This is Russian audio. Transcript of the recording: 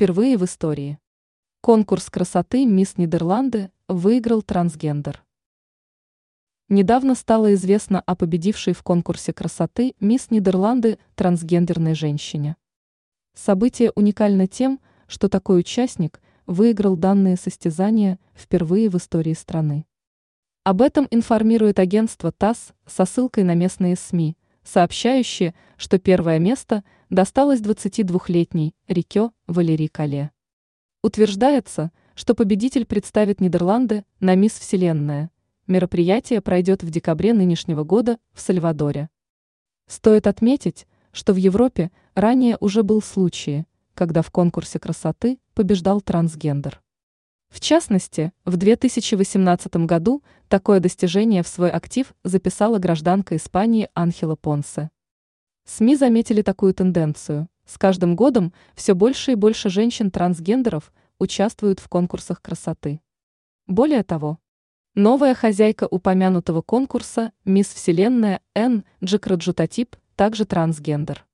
Впервые в истории. Конкурс красоты «Мисс Нидерланды» выиграл трансгендер. Недавно стало известно о победившей в конкурсе красоты «Мисс Нидерланды» трансгендерной женщине. Событие уникально тем, что такой участник выиграл данные состязания впервые в истории страны. Об этом информирует агентство ТАСС со ссылкой на местные СМИ, сообщающие, что первое место досталось 22-летней Рикё Валерий Кале. Утверждается, что победитель представит Нидерланды на Мисс Вселенная. Мероприятие пройдет в декабре нынешнего года в Сальвадоре. Стоит отметить, что в Европе ранее уже был случай, когда в конкурсе красоты побеждал трансгендер. В частности, в 2018 году такое достижение в свой актив записала гражданка Испании Анхела Понсе. СМИ заметили такую тенденцию. С каждым годом все больше и больше женщин-трансгендеров участвуют в конкурсах красоты. Более того, новая хозяйка упомянутого конкурса «Мисс Вселенная» Н. Джикраджутатип также трансгендер.